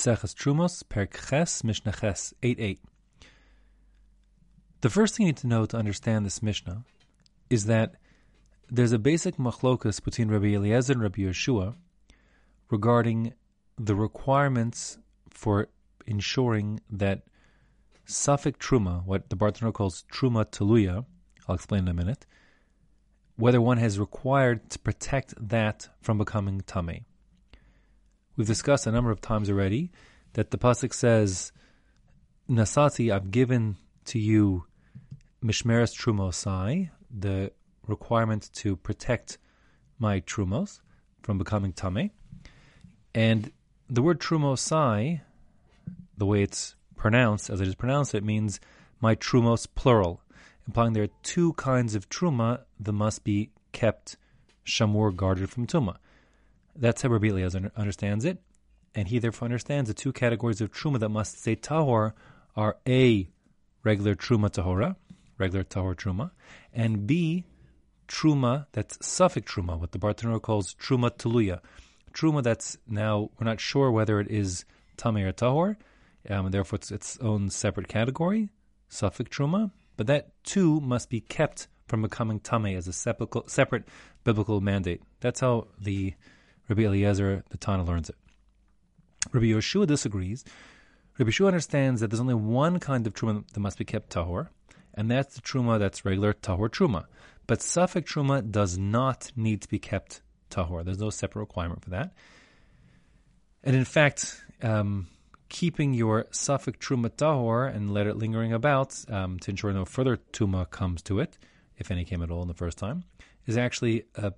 Maseches Trumos, Perek Ches, Ches 8.8. The first thing you need to know to understand this Mishnah is that there's a basic machlokas between Rabbi Eliezer and Rabbi Yehoshua regarding the requirements for ensuring that Safek Truma, what the Bartanur calls Truma Teluya, I'll explain in a minute, whether one has required to protect that from becoming Tame. We've discussed a number of times already that the Pasuk says, Nasati, I've given to you Mishmeres Trumosai, the requirement to protect my Trumos from becoming Tame. And the word Trumosai, the way it's pronounced, as it is pronounced, it means my Trumos plural, implying there are two kinds of Truma that must be kept shamur guarded from Tuma. That's how understands it, and he therefore understands the two categories of Truma that must say Tahor are A, regular Truma Tahora, regular Tahor Truma, and B, Truma that's Safek Truma, what the Bartanura calls Truma Teluya. Truma that's now, we're not sure whether it is Tameh or Tahor, um, therefore it's its own separate category, Safek Truma, but that too must be kept from becoming Tameh as a separate, separate biblical mandate. That's how the Rabbi Eliezer, the Tana, learns it. Rabbi Yehoshua disagrees. Rabbi Yehoshua understands that there's only one kind of truma that must be kept tahor, and that's the truma that's regular tahor truma. But safek truma does not need to be kept tahor. There's no separate requirement for that. And in fact, um, keeping your safek truma tahor and let it lingering about um, to ensure no further tuma comes to it, if any came at all in the first time, is actually a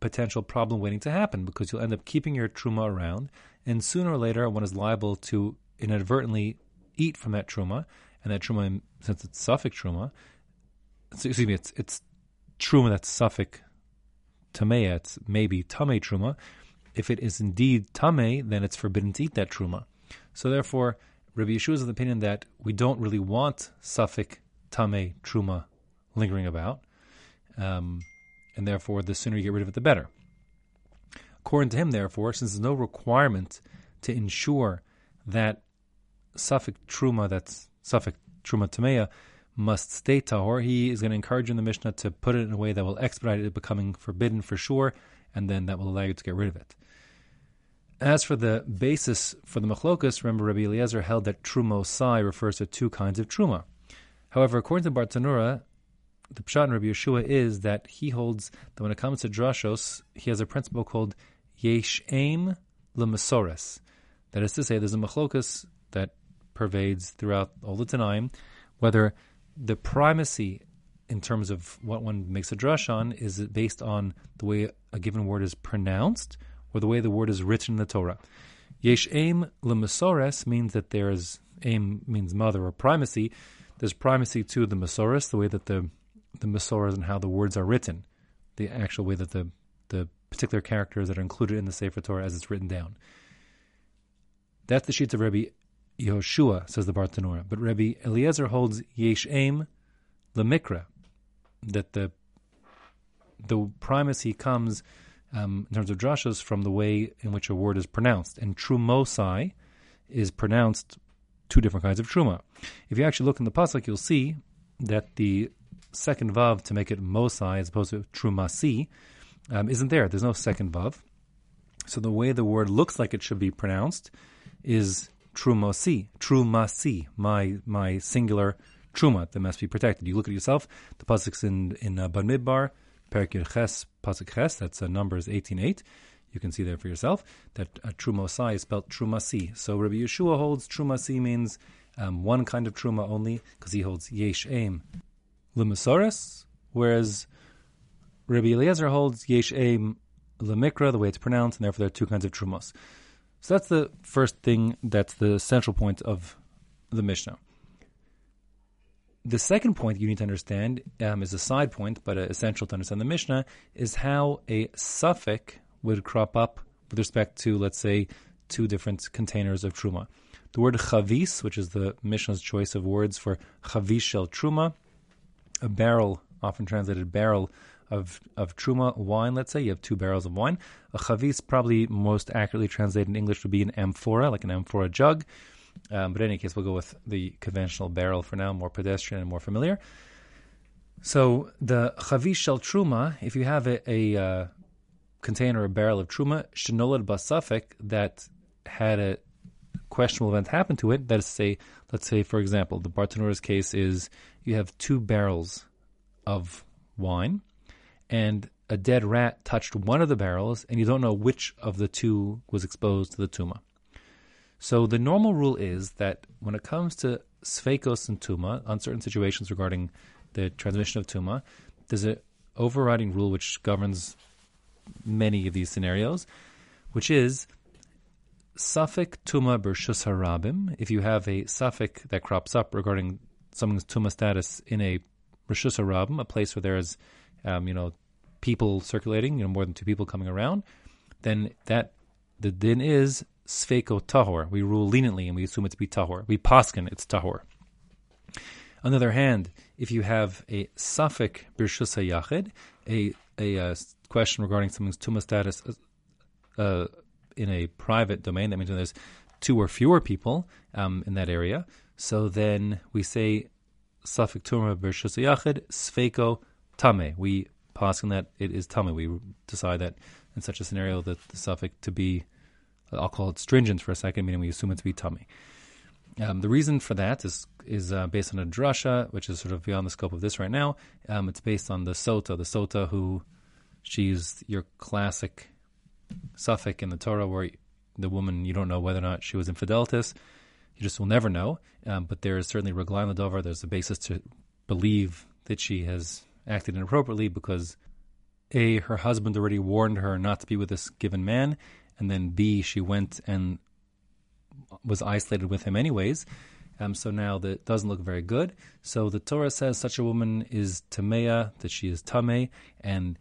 potential problem waiting to happen because you'll end up keeping your truma around, and sooner or later one is liable to inadvertently eat from that truma, and that truma, since it's safek truma, excuse me, it's it's truma that's safek tameya, it's maybe tame truma. If it is indeed tame, then it's forbidden to eat that truma. So therefore, Rabbi Yehoshua is of the opinion that we don't really want safek tame truma lingering about. Um, and therefore the sooner you get rid of it, the better. According to him, therefore, since there's no requirement to ensure that safek truma, that's safek truma tameya, must stay tahor, he is going to encourage in the Mishnah to put it in a way that will expedite it becoming forbidden for sure, and then that will allow you to get rid of it. As for the basis for the machlokas, remember Rabbi Eliezer held that trumosai refers to two kinds of truma. However, according to Bartanura, the Pshat in Rabbi Yehoshua is that he holds that when it comes to drashos, he has a principle called yesh aim lemesores. That is to say, there's a machlokas that pervades throughout all the Tanaim, whether the primacy in terms of what one makes a drush on is based on the way a given word is pronounced or the way the word is written in the Torah. Yesh aim lemesores means that there's aim means mother or primacy. There's primacy to the Masoris, the way that the the Masoras and how the words are written, the actual way that the the particular characters that are included in the Sefer Torah as it's written down. That's the sheets of Rabbi Yehoshua, says the Bartanura. But Rabbi Eliezer holds Yesh Aim Lemikra, that the the primacy comes um, in terms of drashas from the way in which a word is pronounced. And trumosai is pronounced two different kinds of truma. If you actually look in the pasuk, you'll see that the second vav to make it mosai as opposed to trumasi um, isn't there. There's no second vav. So the way the word looks like it should be pronounced is trumosi, trumasi, my my singular truma that must be protected. You look at yourself. The pasuk's in in uh, Bamidbar, Perikir Ches, pasuk Ches. That's uh, Numbers eighteen eight. You can see there for yourself that uh, trumosai is spelled trumasi. So Rabbi Yehoshua holds trumasi means um, one kind of truma only because he holds yesh aim lemesores, whereas Rabbi Eliezer holds Yesh Aim Lemikra, the way it's pronounced, and therefore there are two kinds of trumos. So that's the first thing, that's the central point of the Mishnah. The second point you need to understand um, is a side point, but uh, essential to understand the Mishnah, is how a safek would crop up with respect to, let's say, two different containers of truma. The word chavis, which is the Mishnah's choice of words for chavis truma, a barrel, often translated barrel of of truma wine. Let's say you have two barrels of wine. A chavis, probably most accurately translated in English, would be an amphora, like an amphora jug. Um, but in any case, we'll go with the conventional barrel for now, more pedestrian and more familiar. So the chavis shel truma, if you have a, a uh, container, a barrel of truma, shenolad basafek that had a questionable event happen to it. That is, say, let's say, for example, the Bartanura's case is you have two barrels of wine, and a dead rat touched one of the barrels, and you don't know which of the two was exposed to the tuma. So the normal rule is that when it comes to sfekos and tuma, uncertain situations regarding the transmission of tuma, there's an overriding rule which governs many of these scenarios, which is Safek Tuma Bershus Harabim, if you have a safek that crops up regarding someone's Tuma status in a Bershus Harabim, a place where there's, um, you know, people circulating, you know, more than two people coming around, then that, the din is Sfeko Tahor. We rule leniently and we assume it to be Tahor. We paskin, it's Tahor. On the other hand, if you have a safek Bershus Hayachid, a, a, a uh, question regarding someone's Tuma status, uh, in a private domain, that means when there's two or fewer people um, in that area. So then we say safek tuma b'rshus yachid sfeko tame. We pass on that it is tame. We decide that in such a scenario that the safek to be, I'll call it stringent for a second, meaning we assume it to be tame. Um, the reason for that is is uh, based on a drasha, which is sort of beyond the scope of this right now. Um, it's based on the sota, the sota who she's your classic safek in the Torah where the woman, you don't know whether or not she was infidelitas. You just will never know. Um, but there is certainly reglaim Ladover. There's a basis to believe that she has acted inappropriately because A, her husband already warned her not to be with this given man, and then B, she went and was isolated with him anyways. Um, so now that doesn't look very good. So the Torah says such a woman is tamea, that she is tame, and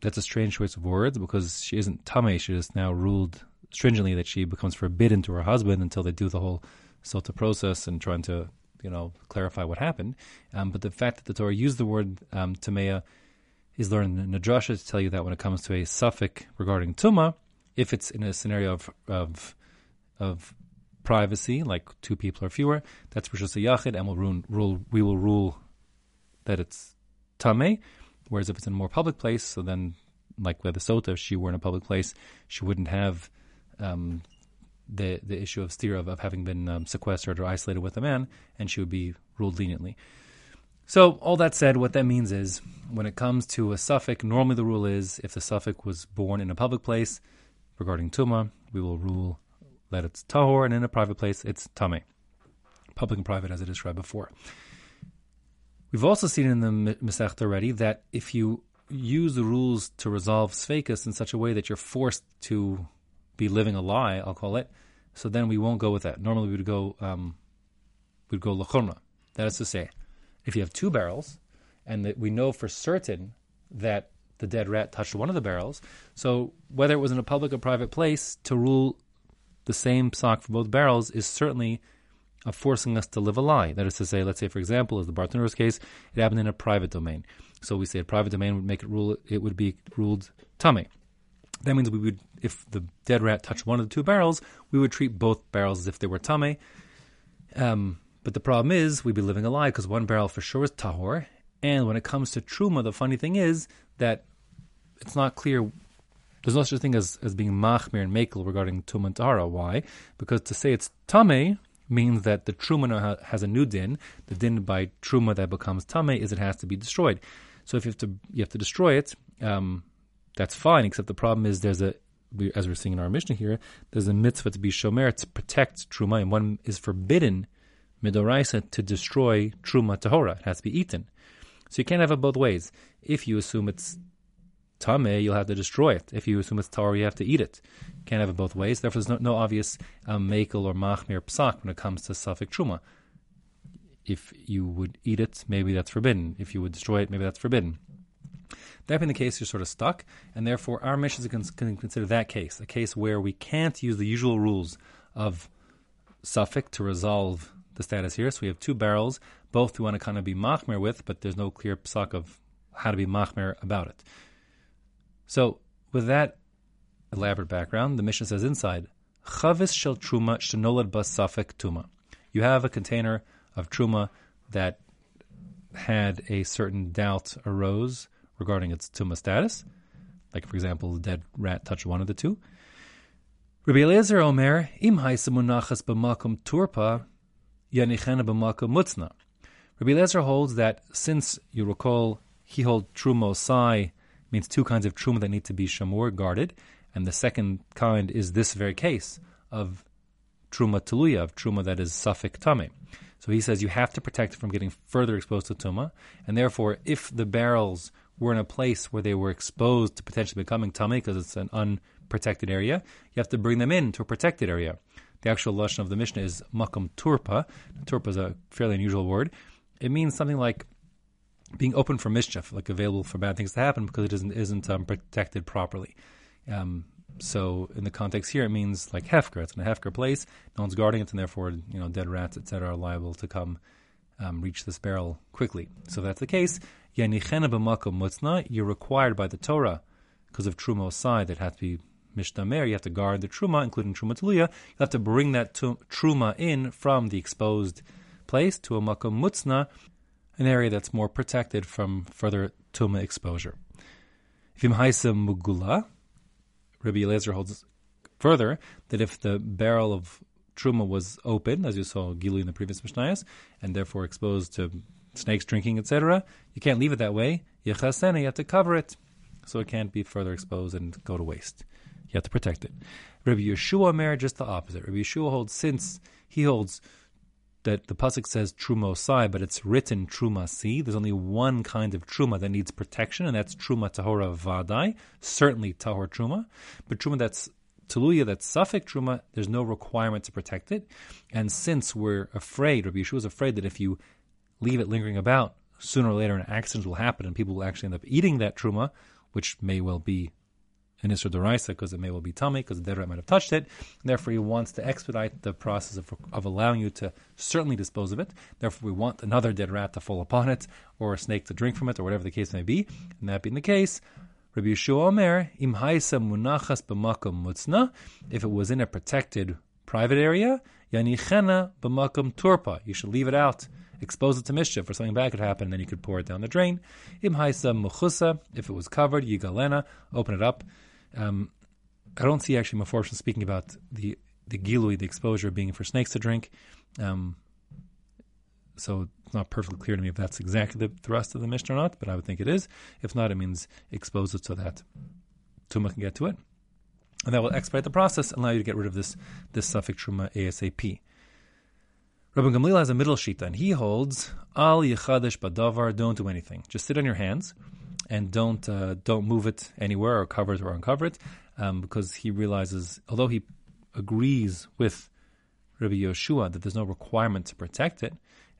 that's a strange choice of words because she isn't tame. She is now ruled stringently that she becomes forbidden to her husband until they do the whole sota process and trying to you know clarify what happened. Um, but the fact that the Torah used the word um, tamea is learned in the drasha to tell you that when it comes to a safek regarding tuma, if it's in a scenario of of, of privacy, like two people or fewer, that's a yachid, and we'll rule, rule we will rule that it's tame. Whereas if it's in a more public place, so then, like with the sota, if she were in a public place, she wouldn't have um, the the issue of steer of, of having been um, sequestered or isolated with a man, and she would be ruled leniently. So, all that said, what that means is when it comes to a safek, normally the rule is if the safek was born in a public place, regarding tuma, we will rule that it's tahor, and in a private place, it's tame. Public and private, as I described before. We've also seen in the Masechta already that if you use the rules to resolve Sfekas in such a way that you're forced to be living a lie, I'll call it, so then we won't go with that. Normally we would go um, we'd go Lachumra. That is to say, if you have two barrels and that we know for certain that the dead rat touched one of the barrels, so whether it was in a public or private place, to rule the same sock for both barrels is certainly of forcing us to live a lie. That is to say, let's say, for example, as the Bartanur's case, it happened in a private domain. So we say a private domain would make it rule. It would be ruled tame. That means we would, if the dead rat touched one of the two barrels, we would treat both barrels as if they were tame. Um, but the problem is, we'd be living a lie because one barrel for sure is tahor. And when it comes to truma, the funny thing is that it's not clear. There's no such thing as, as being machmir and makel regarding tum and tahara. Why? Because to say it's tame means that the truma has a new din. The din by truma that becomes tame is it has to be destroyed. So if you have to you have to destroy it, um, that's fine. Except the problem is there's a as we're seeing in our Mishnah here, there's a mitzvah to be shomer to protect truma, and one is forbidden midoraisa to destroy truma tahora. It has to be eaten. So you can't have it both ways. If you assume it's tame, you'll have to destroy it. If you assume it's tahor, you have to eat it. Can't have it both ways. Therefore, there's no, no obvious um, makel or machmir psak when it comes to safek truma. If you would eat it, maybe that's forbidden. If you would destroy it, maybe that's forbidden. That being the case, you're sort of stuck, and therefore our mission is to consider that case, a case where we can't use the usual rules of safek to resolve the status here. So we have two barrels, both we want to kind of be machmir with, but there's no clear psak of how to be machmir about it. So, with that elaborate background, the Mishnah says inside, Chavis shel truma shenolad basafek tuma. You have a container of truma that had a certain doubt arose regarding its tuma status, like for example, the dead rat touched one of the two. Rabbi Eliezer Omer, im munachas b'makom turpa, yanichena b'makom mutzna. Rabbi Eliezer holds that since you recall he held trumosai means two kinds of truma that need to be shamur guarded, and the second kind is this very case of truma tuluya, of truma that is safek tame. So he says you have to protect from getting further exposed to tuma, and therefore, if the barrels were in a place where they were exposed to potentially becoming tame because it's an unprotected area, you have to bring them in to a protected area. The actual lashon of the Mishnah is makom turpa. Turpa is a fairly unusual word. It means something like being open for mischief, like available for bad things to happen because it isn't isn't um, protected properly. Um, so in the context here, it means like hefker. It's in a hefker place. No one's guarding it, and therefore, you know, dead rats, etc., are liable to come um, reach this barrel quickly. So if that's the case. You're required by the Torah because of trumosai that has to be mishtamer. You have to guard the truma, including truma teluya. You have to bring that truma in from the exposed place to a makom mutzna, an area that's more protected from further tuma exposure. Vim mugula Rabbi Eliezer holds further that if the barrel of truma was open, as you saw gilui in the previous Mishnayos, and therefore exposed to snakes drinking, etc., you can't leave it that way. You have to cover it, so it can't be further exposed and go to waste. You have to protect it. Rabbi Yehoshua Mer, just the opposite. Rabbi Yehoshua holds, since he holds that the pasuk says truma trumosai, but it's written trumasi. There's only one kind of truma that needs protection, and that's truma tahora vadai, certainly tahor truma. But truma that's tuluya, that's safek truma, there's no requirement to protect it. And since we're afraid, Rabbi Yehoshua is afraid that if you leave it lingering about, sooner or later an accident will happen, and people will actually end up eating that truma, which may well be an Issur Doraisa because it may well be tame because the dead rat might have touched it. Therefore, he wants to expedite the process of, of allowing you to certainly dispose of it. Therefore, we want another dead rat to fall upon it or a snake to drink from it or whatever the case may be. And that being the case, Rabbi Yehoshua Omer, im munachas b'makom mutzna, if it was in a protected private area, yanichena b'makom turpa, you should leave it out expose it to mischief or something bad could happen, and then you could pour it down the drain. Im haisa muchusa, if it was covered, yigalena, open it up, um, I don't see actually Meforshim speaking about the the gilui, the exposure being for snakes to drink. Um, so it's not perfectly clear to me if that's exactly the thrust of the Mishnah or not, but I would think it is. If not, it means expose it so that Tuma can get to it. And that will expedite the process and allow you to get rid of this, this safek truma ASAP. Rabbi Gamliel has a middle sheet, and he holds al yichadish badavar. Don't do anything. Just sit on your hands and don't uh, don't move it anywhere or cover it or uncover it, um, because he realizes, although he agrees with Rabbi Yehoshua that there's no requirement to protect it,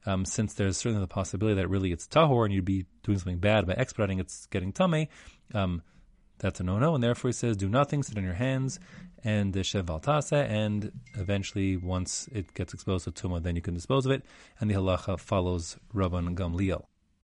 um, since there's certainly the possibility that really it's tahor and you'd be doing something bad by expediting its getting tame, um, that's a no-no, and therefore he says, do nothing, sit on your hands, and sheval tase, and eventually, once it gets exposed to tuma, then you can dispose of it, and the halacha follows Rabban Gamliel.